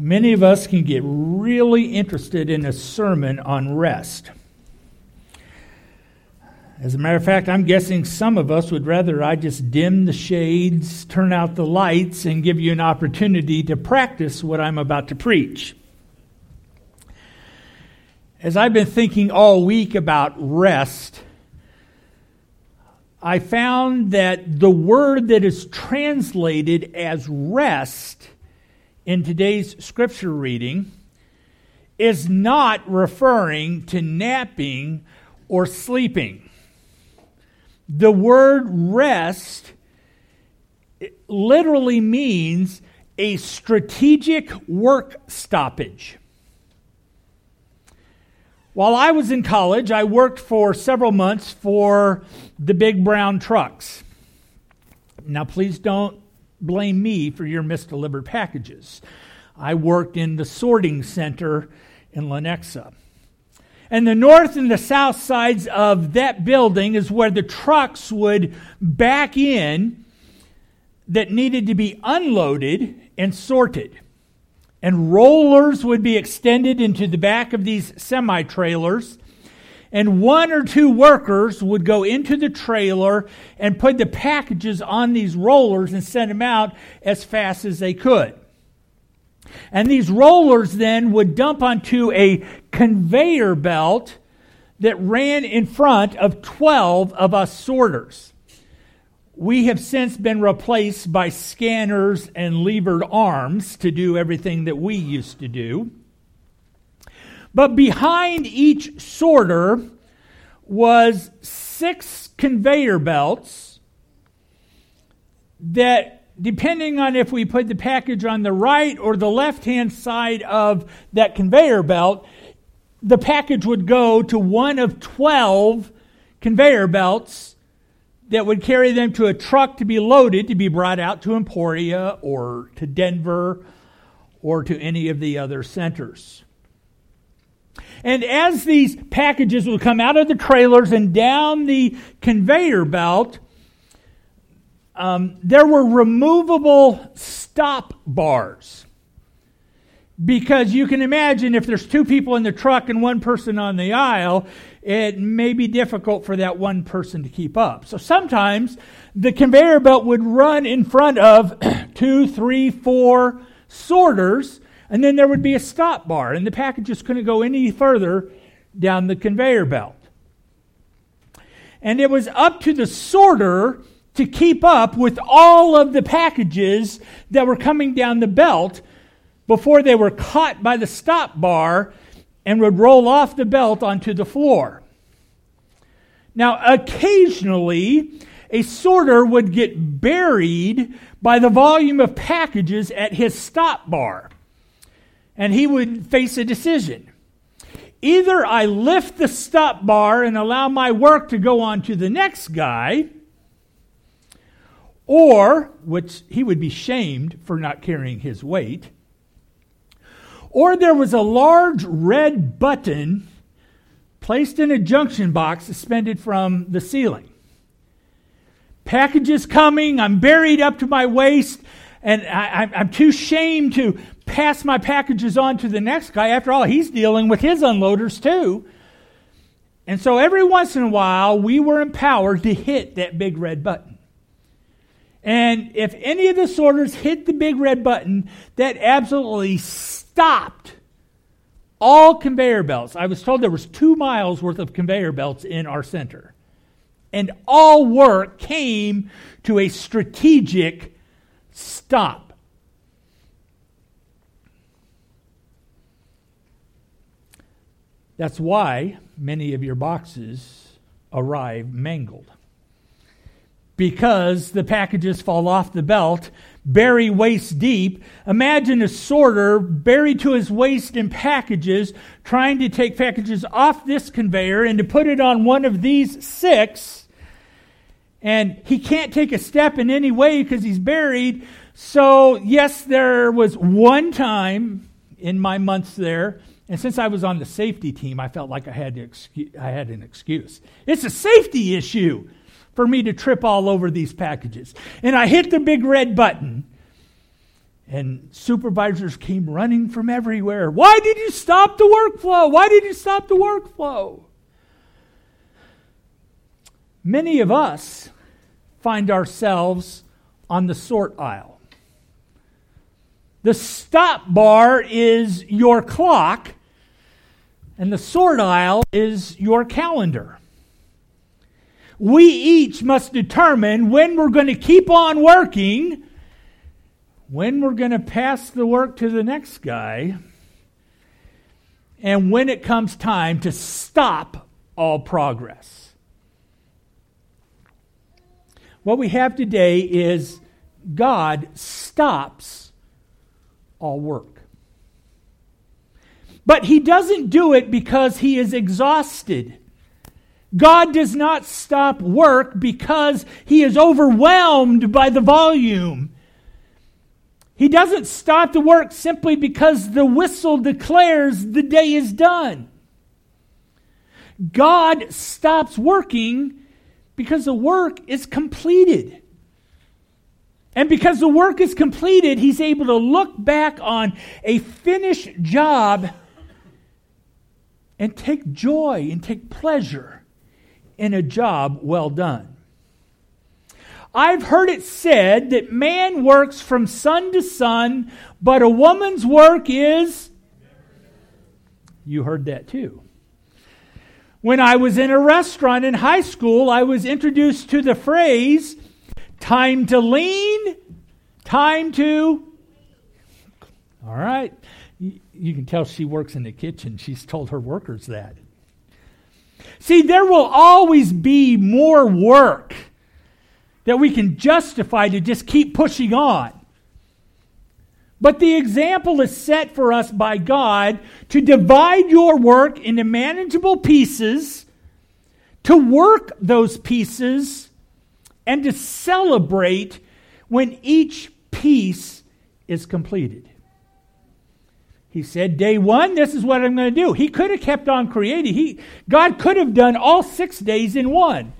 Many of us can get really interested in a sermon on rest. As a matter of fact, I'm guessing some of us would rather I just dim the shades, turn out the lights, and give you an opportunity to practice what I'm about to preach. As I've been thinking all week about rest, I found that the word that is translated as rest in today's scripture reading is not referring to napping or sleeping. The word rest literally means a strategic work stoppage. While I was in college, I worked for several months for the big brown trucks. Now, please don't blame me for your misdelivered packages. I worked in the sorting center in Lenexa. And the north and the south sides of that building is where the trucks would back in that needed to be unloaded and sorted. And rollers would be extended into the back of these semi trailers and one or two workers would go into the trailer and put the packages on these rollers and send them out as fast as they could. And these rollers then would dump onto a conveyor belt that ran in front of 12 of us sorters. We have since been replaced by scanners and levered arms to do everything that we used to do. But behind each sorter was six conveyor belts that, depending on if we put the package on the right or the left hand side of that conveyor belt, the package would go to one of 12 conveyor belts that would carry them to a truck to be loaded to be brought out to Emporia or to Denver or to any of the other centers. And as these packages would come out of the trailers and down the conveyor belt, um, there were removable stop bars. Because you can imagine if there's two people in the truck and one person on the aisle, it may be difficult for that one person to keep up. So sometimes the conveyor belt would run in front of two, three, four sorters and then there would be a stop bar, and the packages couldn't go any further down the conveyor belt. And it was up to the sorter to keep up with all of the packages that were coming down the belt before they were caught by the stop bar and would roll off the belt onto the floor. Now, occasionally, a sorter would get buried by the volume of packages at his stop bar and he would face a decision. Either I lift the stop bar and allow my work to go on to the next guy, or, which he would be shamed for not carrying his weight, or there was a large red button placed in a junction box suspended from the ceiling. Packages coming, I'm buried up to my waist, and I, am too shamed to pass my packages on to the next guy. After all, he's dealing with his unloaders too. And so every once in a while, we were empowered to hit that big red button. And if any of the sorters hit the big red button, that absolutely stopped all conveyor belts. I was told there was two miles worth of conveyor belts in our center. And all work came to a strategic stop. That's why many of your boxes arrive mangled. because the packages fall off the belt, bury waist deep. Imagine a sorter buried to his waist in packages, trying to take packages off this conveyor and to put it on one of these six. And he can't take a step in any way because he's buried. So, yes, there was one time in my months there, and since I was on the safety team, I felt like I had, I had an excuse. It's a safety issue for me to trip all over these packages. And I hit the big red button, and supervisors came running from everywhere. Why did you stop the workflow? Why did you stop the workflow? Many of us find ourselves on the sort aisle. The stop bar is your clock, and the sort aisle is your calendar. We each must determine when we're going to keep on working, when we're going to pass the work to the next guy, and when it comes time to stop all progress. What we have today is God stops all work. But he doesn't do it because he is exhausted. God does not stop work because he is overwhelmed by the volume. He doesn't stop the work simply because the whistle declares the day is done. God stops working because the work is completed. And because the work is completed, he's able to look back on a finished job and take joy and take pleasure in a job well done. I've heard it said that man works from sun to sun, but a woman's work is. You heard that too. When I was in a restaurant in high school, I was introduced to the phrase Time to lean, time to. All right. You, can tell she works in the kitchen. She's told her workers that. See, there will always be more work that we can justify to just keep pushing on. But the example is set for us by God to divide your work into manageable pieces, to work those pieces and to celebrate when each piece is completed. He said, Day one, this is what I'm going to do. He could have kept on creating. He, God could have done all six days in one.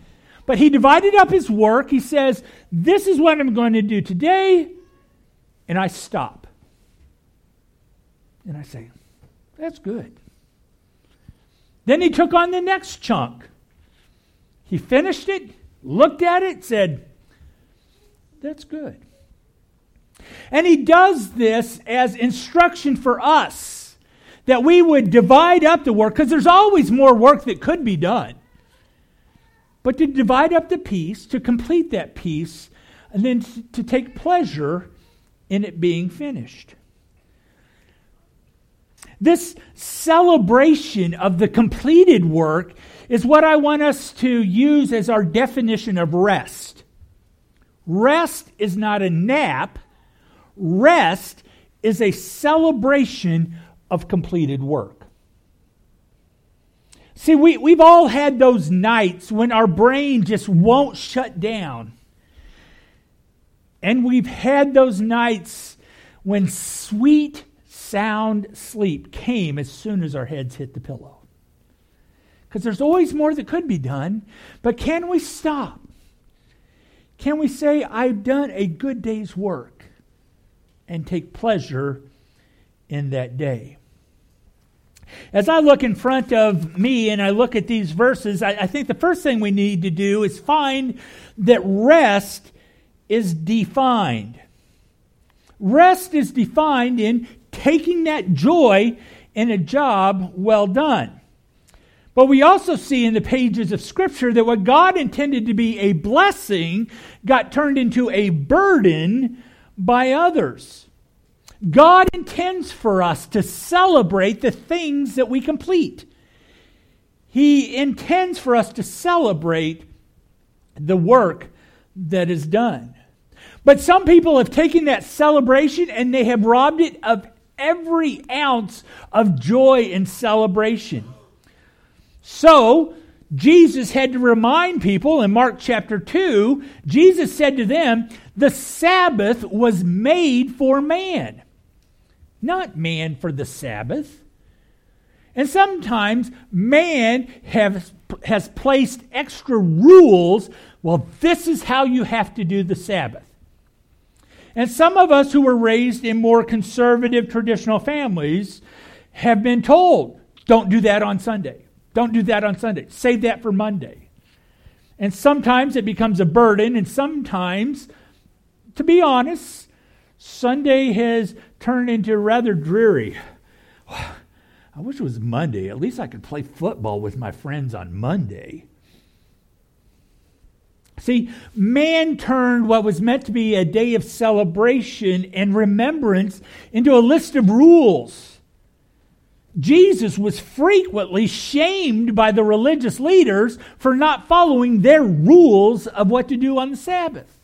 But he divided up his work. He says, This is what I'm going to do today. And I stop. And I say, That's good. Then he took on the next chunk. He finished it looked at it, said, That's good. And he does this as instruction for us that we would divide up the work, because there's always more work that could be done. But to divide up the piece, to complete that piece, and then to take pleasure in it being finished. This celebration of the completed work is what I want us to use as our definition of rest. Rest is not a nap, rest is a celebration of completed work. See, we, we've all had those nights when our brain just won't shut down. And we've had those nights when sweet, sound sleep came as soon as our heads hit the pillow because there's always more that could be done. But can we stop? Can we say, I've done a good day's work and take pleasure in that day? As I look in front of me and I look at these verses, I, I think the first thing we need to do is find that rest is defined. Rest is defined in taking that joy in a job well done. But we also see in the pages of Scripture that what God intended to be a blessing got turned into a burden by others. God intends for us to celebrate the things that we complete. He intends for us to celebrate the work that is done. But some people have taken that celebration and they have robbed it of every ounce of joy and celebration. So, Jesus had to remind people in Mark chapter 2, Jesus said to them, The Sabbath was made for man, not man for the Sabbath. And sometimes man has placed extra rules. Well, this is how you have to do the Sabbath. And some of us who were raised in more conservative traditional families have been told, don't do that on Sunday. Don't do that on Sunday. Save that for Monday. And sometimes it becomes a burden, and sometimes, to be honest, Sunday has turned into rather dreary. I wish it was Monday. At least I could play football with my friends on Monday. See, man turned what was meant to be a day of celebration and remembrance into a list of rules. Jesus was frequently shamed by the religious leaders for not following their rules of what to do on the Sabbath.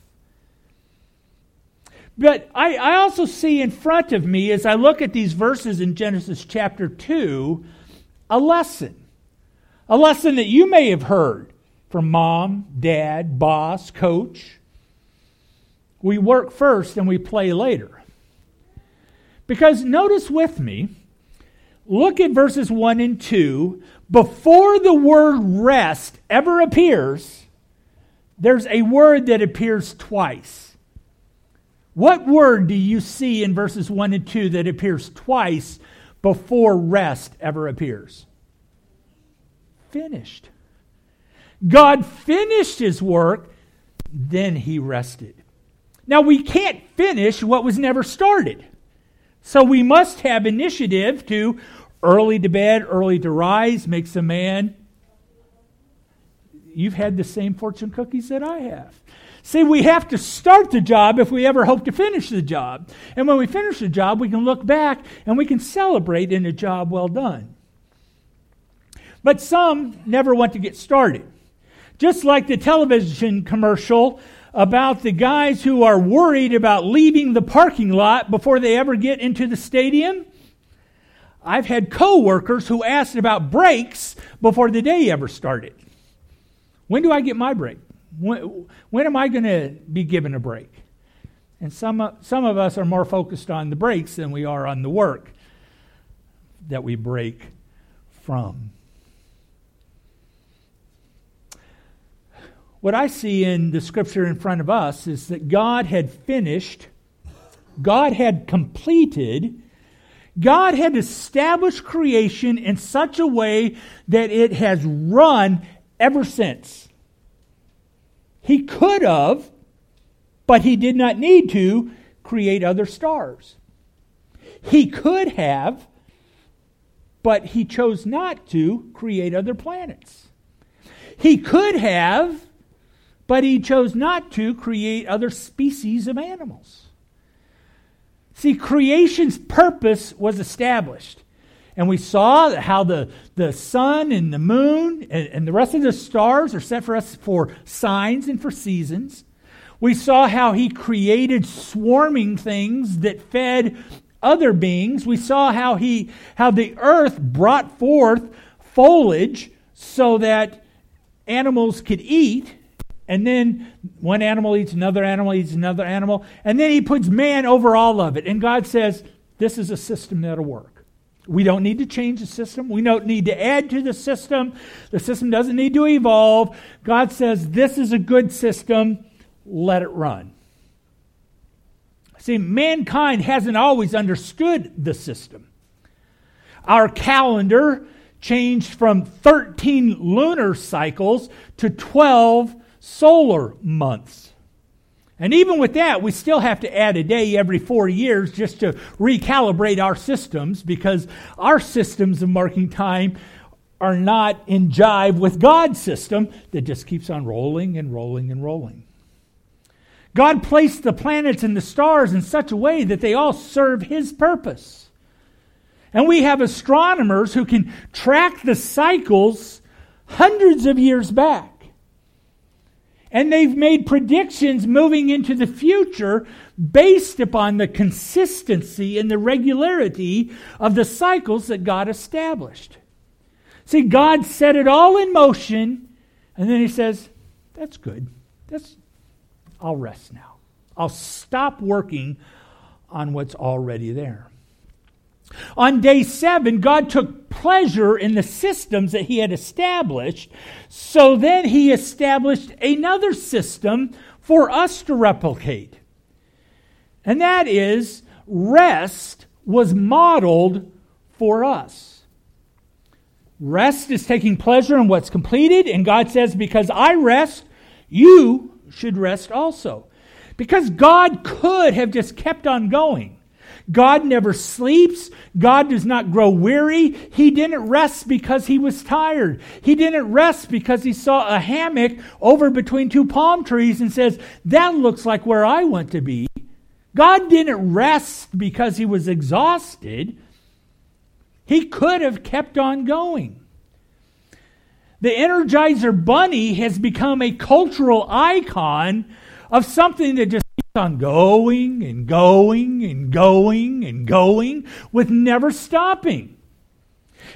But I, I, also see in front of me, as I look at these verses in Genesis chapter 2, a lesson. A lesson that you may have heard from mom, dad, boss, coach. We work first and we play later. Because notice with me, look at verses 1 and 2. Before the word rest ever appears, there's a word that appears twice. What word do you see in verses 1 and 2 that appears twice before rest ever appears? Finished. God finished his work, then he rested. Now, we can't finish what was never started. So we must have initiative to early to bed, early to rise, makes a man. You've had the same fortune cookies that I have. See, we have to start the job if we ever hope to finish the job. And when we finish the job, we can look back and we can celebrate in a job well done. But some never want to get started. Just like the television commercial about the guys who are worried about leaving the parking lot before they ever get into the stadium. I've had coworkers who asked about breaks before the day ever started. When do I get my break? When, when am I going to be given a break? And some, some of us are more focused on the breaks than we are on the work that we break from. What I see in the scripture in front of us is that God had finished, God had completed, God had established creation in such a way that it has run ever since. He could have, but he did not need to create other stars. He could have, but he chose not to create other planets. He could have, but he chose not to create other species of animals. See, creation's purpose was established. And we saw how the, the sun and the moon and, and the rest of the stars are set for us for signs and for seasons. We saw how he created swarming things that fed other beings. We saw how he how the earth brought forth foliage so that animals could eat and then one animal eats another animal, eats another animal. And then he puts man over all of it. And God says, this is a system that'll work. We don't need to change the system. We don't need to add to the system. The system doesn't need to evolve. God says, this is a good system. Let it run. See, mankind hasn't always understood the system. Our calendar changed from 13 lunar cycles to 12 solar months. And even with that, we still have to add a day every four years just to recalibrate our systems because our systems of marking time are not in jive with God's system that just keeps on rolling and rolling and rolling. God placed the planets and the stars in such a way that they all serve His purpose. And we have astronomers who can track the cycles hundreds of years back. And they've made predictions moving into the future based upon the consistency and the regularity of the cycles that God established. See, God set it all in motion, and then He says, That's good. That's, I'll rest now. I'll stop working on what's already there. On day seven, God took pleasure in the systems that He had established, so then He established another system for us to replicate. And that is, rest was modeled for us. Rest is taking pleasure in what's completed, and God says, Because I rest, you should rest also. Because God could have just kept on going. God never sleeps. God does not grow weary. He didn't rest because he was tired. He didn't rest because he saw a hammock over between two palm trees and says, That looks like where I want to be. God didn't rest because he was exhausted. He could have kept on going. The Energizer Bunny has become a cultural icon of something that just on going and going and going and going with never stopping.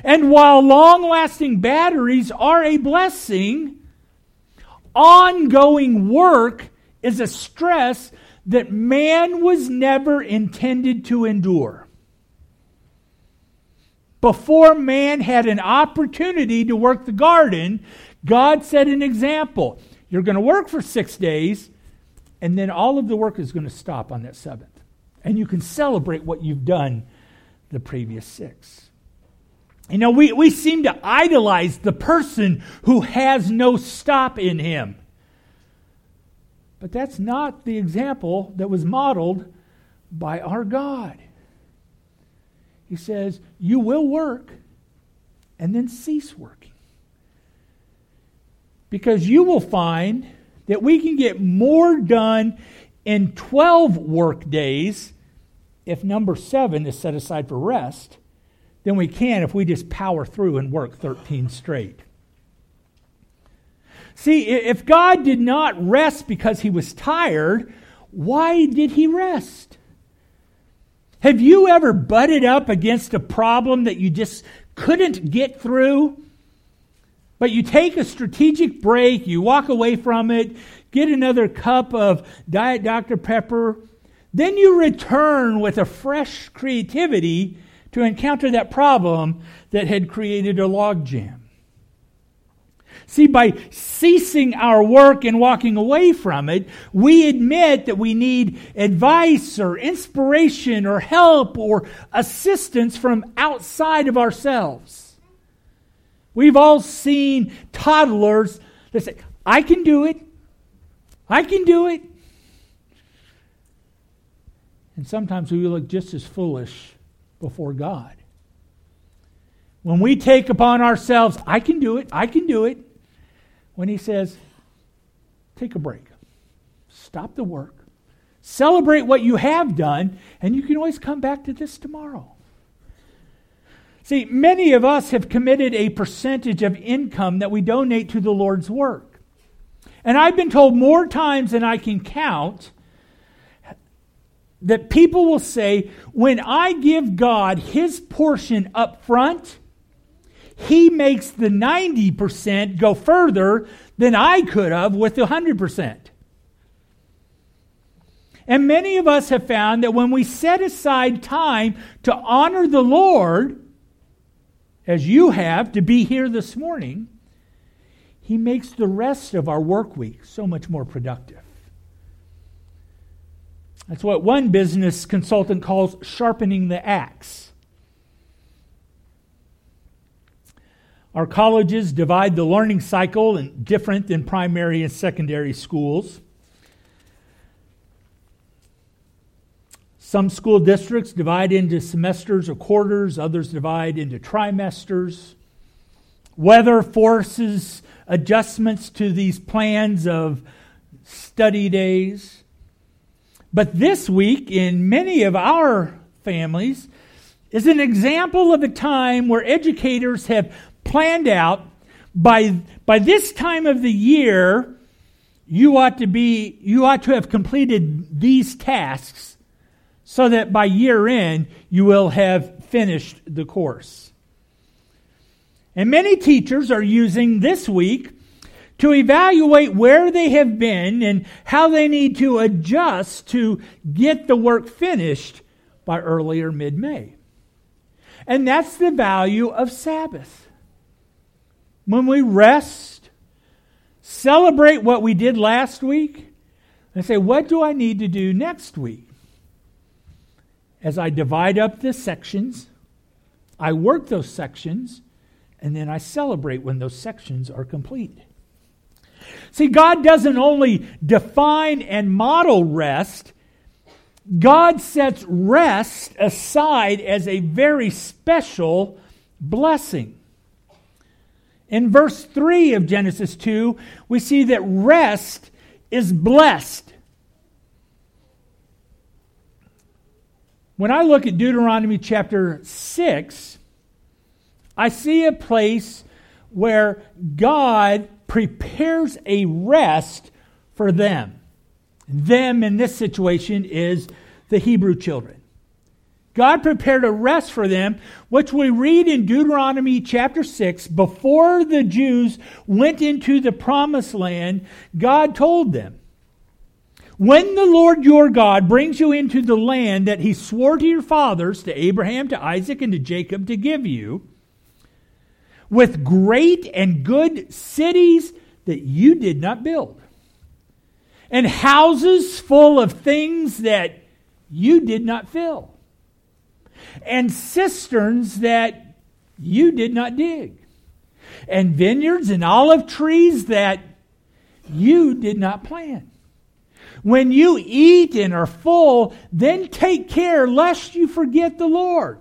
And while long lasting batteries are a blessing, ongoing work is a stress that man was never intended to endure. Before man had an opportunity to work the garden, God set an example. You're going to work for six days, and then all of the work is going to stop on that seventh. And you can celebrate what you've done the previous six. You know, we, we seem to idolize the person who has no stop in him. But that's not the example that was modeled by our God. He says, You will work and then cease working. Because you will find that we can get more done in 12 work days if number seven is set aside for rest than we can if we just power through and work 13 straight. See, if God did not rest because he was tired, why did he rest? Have you ever butted up against a problem that you just couldn't get through? But you take a strategic break, you walk away from it, get another cup of Diet Dr. Pepper, then you return with a fresh creativity to encounter that problem that had created a logjam. See, by ceasing our work and walking away from it, we admit that we need advice or inspiration or help or assistance from outside of ourselves. We've all seen toddlers that say, I can do it. I can do it. And sometimes we look just as foolish before God. When we take upon ourselves, I can do it, I can do it, when he says, take a break, stop the work, celebrate what you have done, and you can always come back to this tomorrow. See, many of us have committed a percentage of income that we donate to the Lord's work. And I've been told more times than I can count that people will say, when I give God his portion up front, he makes the 90% go further than I could have with the 100%. And many of us have found that when we set aside time to honor the Lord, as you have to be here this morning, He makes the rest of our work week so much more productive. That's what one business consultant calls sharpening the axe. Our colleges divide the learning cycle in different than primary and secondary schools. Some school districts divide into semesters or quarters, others divide into trimesters. Weather forces adjustments to these plans of study days. But this week, in many of our families, is an example of a time where educators have planned out by, by this time of the year, you ought to be you ought to have completed these tasks so that by year end you will have finished the course. And many teachers are using this week to evaluate where they have been and how they need to adjust to get the work finished by early or mid May. And that's the value of Sabbath. When we rest, celebrate what we did last week, and say, what do I need to do next week? As I divide up the sections, I work those sections, and then I celebrate when those sections are complete. See, God doesn't only define and model rest, God sets rest aside as a very special blessing. In verse 3 of Genesis 2, we see that rest is blessed. When I look at Deuteronomy chapter 6, I see a place where God prepares a rest for them. Them in this situation is the Hebrew children. God prepared a rest for them, which we read in Deuteronomy chapter 6. Before the Jews went into the promised land, God told them, When the Lord your God brings you into the land that he swore to your fathers, to Abraham, to Isaac, and to Jacob to give you, with great and good cities that you did not build, and houses full of things that you did not fill, and cisterns that you did not dig, and vineyards and olive trees that you did not plant. When you eat and are full, then take care lest you forget the Lord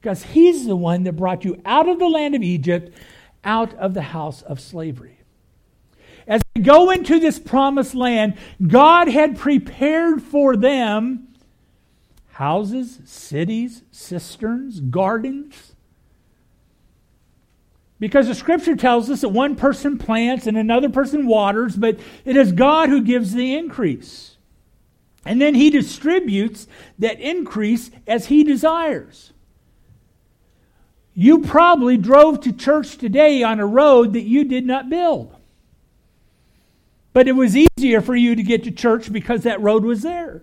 because he's the one that brought you out of the land of Egypt, out of the house of slavery. As they go into this promised land, God had prepared for them houses, cities, cisterns, gardens. Because the scripture tells us that one person plants and another person waters, but it is God who gives the increase. And then he distributes that increase as he desires. You probably drove to church today on a road that you did not build. But it was easier for you to get to church because that road was there.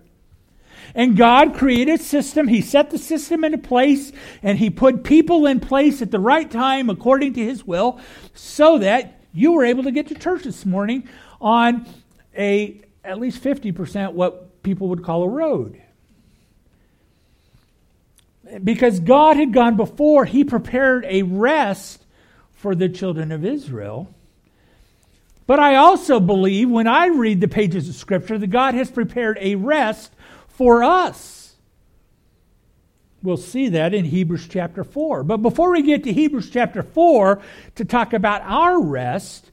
And God created a system. He set the system into place and He put people in place at the right time according to His will so that you were able to get to church this morning on a at least 50% what people would call a road because God had gone before, He prepared a rest for the children of Israel. But I also believe when I read the pages of Scripture that God has prepared a rest for us. We'll see that in Hebrews chapter 4. But before we get to Hebrews chapter 4 to talk about our rest,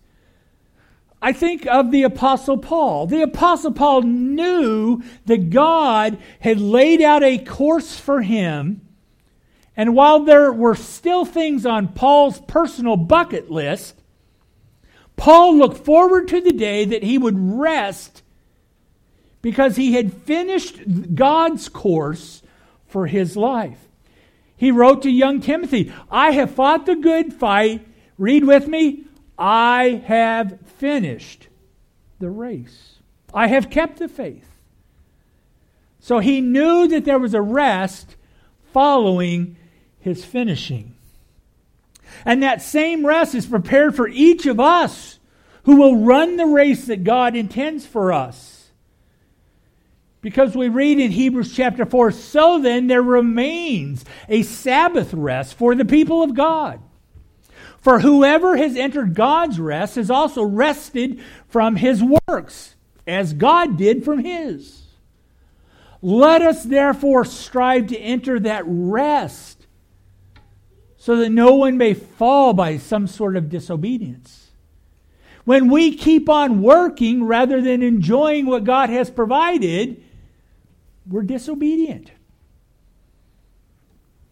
I think of the Apostle Paul. The Apostle Paul knew that God had laid out a course for him and while there were still things on Paul's personal bucket list, Paul looked forward to the day that he would rest because he had finished God's course for his life. He wrote to young Timothy, I have fought the good fight. Read with me. I have finished the race. I have kept the faith. So he knew that there was a rest following his finishing. And that same rest is prepared for each of us who will run the race that God intends for us. Because we read in Hebrews chapter 4 so then there remains a Sabbath rest for the people of God. For whoever has entered God's rest has also rested from his works, as God did from his. Let us therefore strive to enter that rest so that no one may fall by some sort of disobedience. When we keep on working rather than enjoying what God has provided, we're disobedient.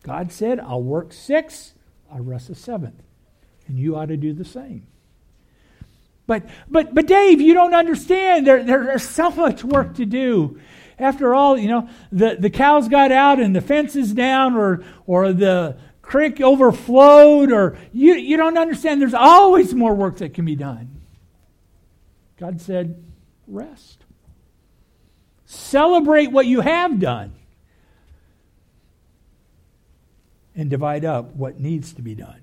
God said, I'll work six, I'll rest the seventh. And you ought to do the same. But, but, but Dave, you don't understand. There, there, there's so much work to do. After all, you know, the, the cows got out and the fence is down or, or the creek overflowed or you, you don't understand. There's always more work that can be done. God said, rest. Celebrate what you have done. And divide up what needs to be done.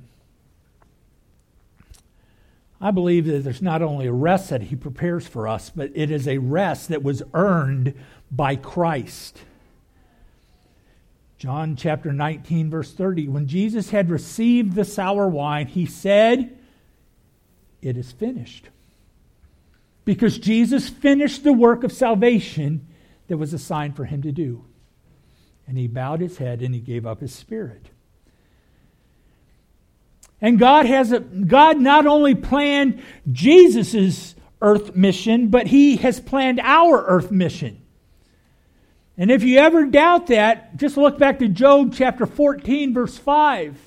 I believe that there's not only a rest that he prepares for us, but it is a rest that was earned by Christ. John chapter 19, verse 30. When Jesus had received the sour wine, he said, It is finished. Because Jesus finished the work of salvation that was assigned for him to do. And he bowed his head and he gave up his spirit. And God has a, God not only planned Jesus' earth mission, but he has planned our earth mission. And if you ever doubt that, just look back to Job chapter 14, verse 5,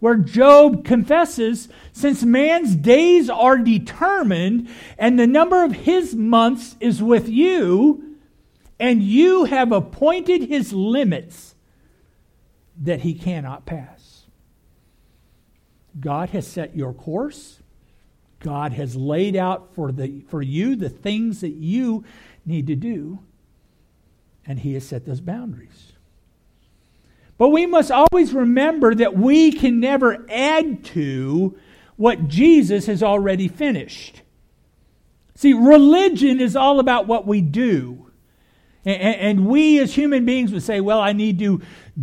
where Job confesses since man's days are determined and the number of his months is with you, and you have appointed his limits that he cannot pass. God has set your course. God has laid out for, the, for you the things that you need to do, and He has set those boundaries. But we must always remember that we can never add to what Jesus has already finished. See, religion is all about what we do. And, we as human beings would say, well, I need to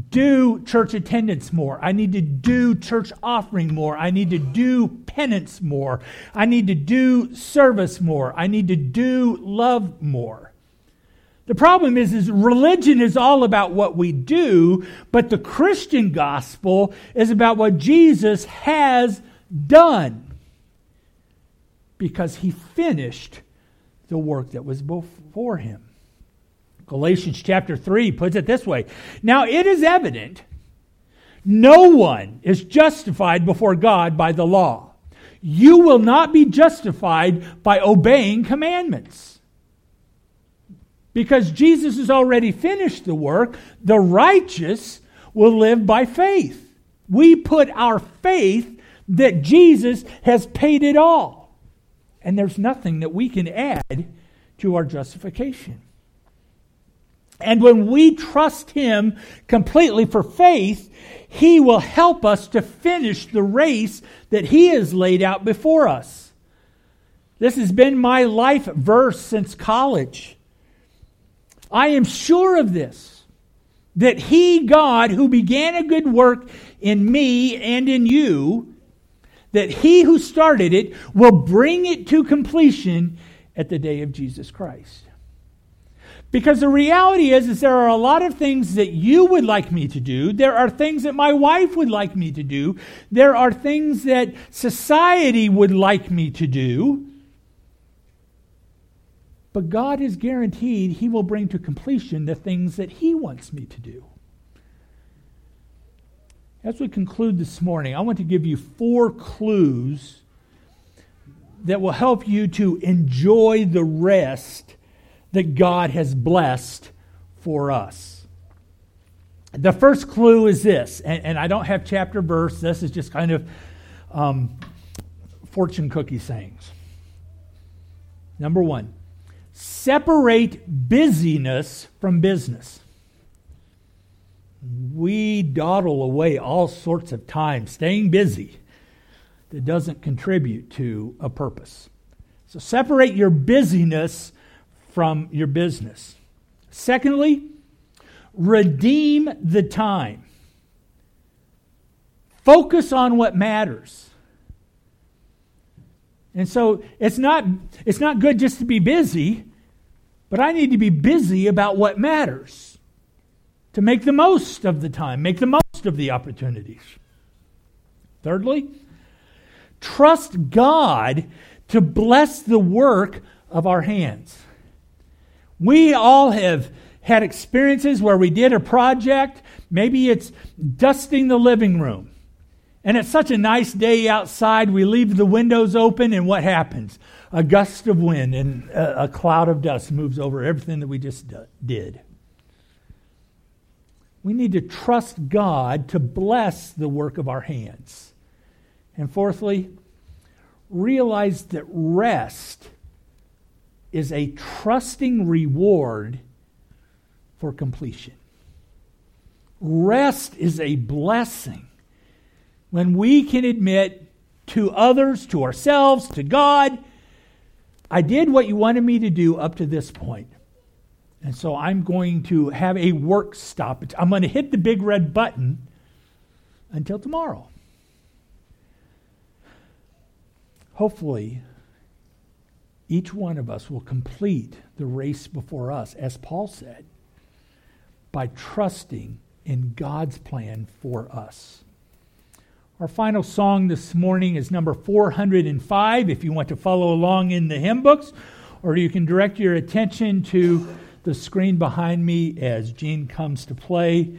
do church attendance more. I need to do church offering more. I need to do penance more. I need to do service more. I need to do love more. The problem is, is religion is all about what we do, but the Christian gospel is about what Jesus has done. Because he finished the work that was before him. Galatians chapter 3 puts it this way Now it is evident no one is justified before God by the law. You will not be justified by obeying commandments. Because Jesus has already finished the work, the righteous will live by faith. We put our faith that Jesus has paid it all. And there's nothing that we can add to our justification. And when we trust Him completely for faith, He will help us to finish the race that He has laid out before us. This has been my life verse since college. I am sure of this that He, God, who began a good work in me and in you, that He who started it will bring it to completion at the day of Jesus Christ. Because the reality is, is there are a lot of things that you would like me to do. There are things that my wife would like me to do. There are things that society would like me to do. But God is guaranteed He will bring to completion the things that He wants me to do. As we conclude this morning, I want to give you four clues that will help you to enjoy the rest that God has blessed for us. The first clue is this, and, and I don't have chapter verse, this is just kind of um, fortune cookie sayings. Number one, separate busyness from business. We dawdle away all sorts of time staying busy that doesn't contribute to a purpose. So separate your busyness from your business. Secondly, redeem the time. Focus on what matters. And so it's not, it's not good just to be busy, but I need to be busy about what matters to make the most of the time, make the most of the opportunities. Thirdly, trust God to bless the work of our hands. We all have had experiences where we did a project. Maybe it's dusting the living room. And it's such a nice day outside. We leave the windows open, and what happens? A gust of wind and a, cloud of dust moves over everything that we just did. We need to trust God to bless the work of our hands. And fourthly, realize that rest is a trusting reward for completion. Rest is a blessing when we can admit to others, to ourselves, to God, I did what you wanted me to do up to this point. And so I'm going to have a work stoppage. I'm going to hit the big red button until tomorrow. Hopefully, each one of us will complete the race before us, as Paul said, by trusting in God's plan for us. Our final song this morning is number 405 if you want to follow along in the hymn books, or you can direct your attention to the screen behind me as Gene comes to play.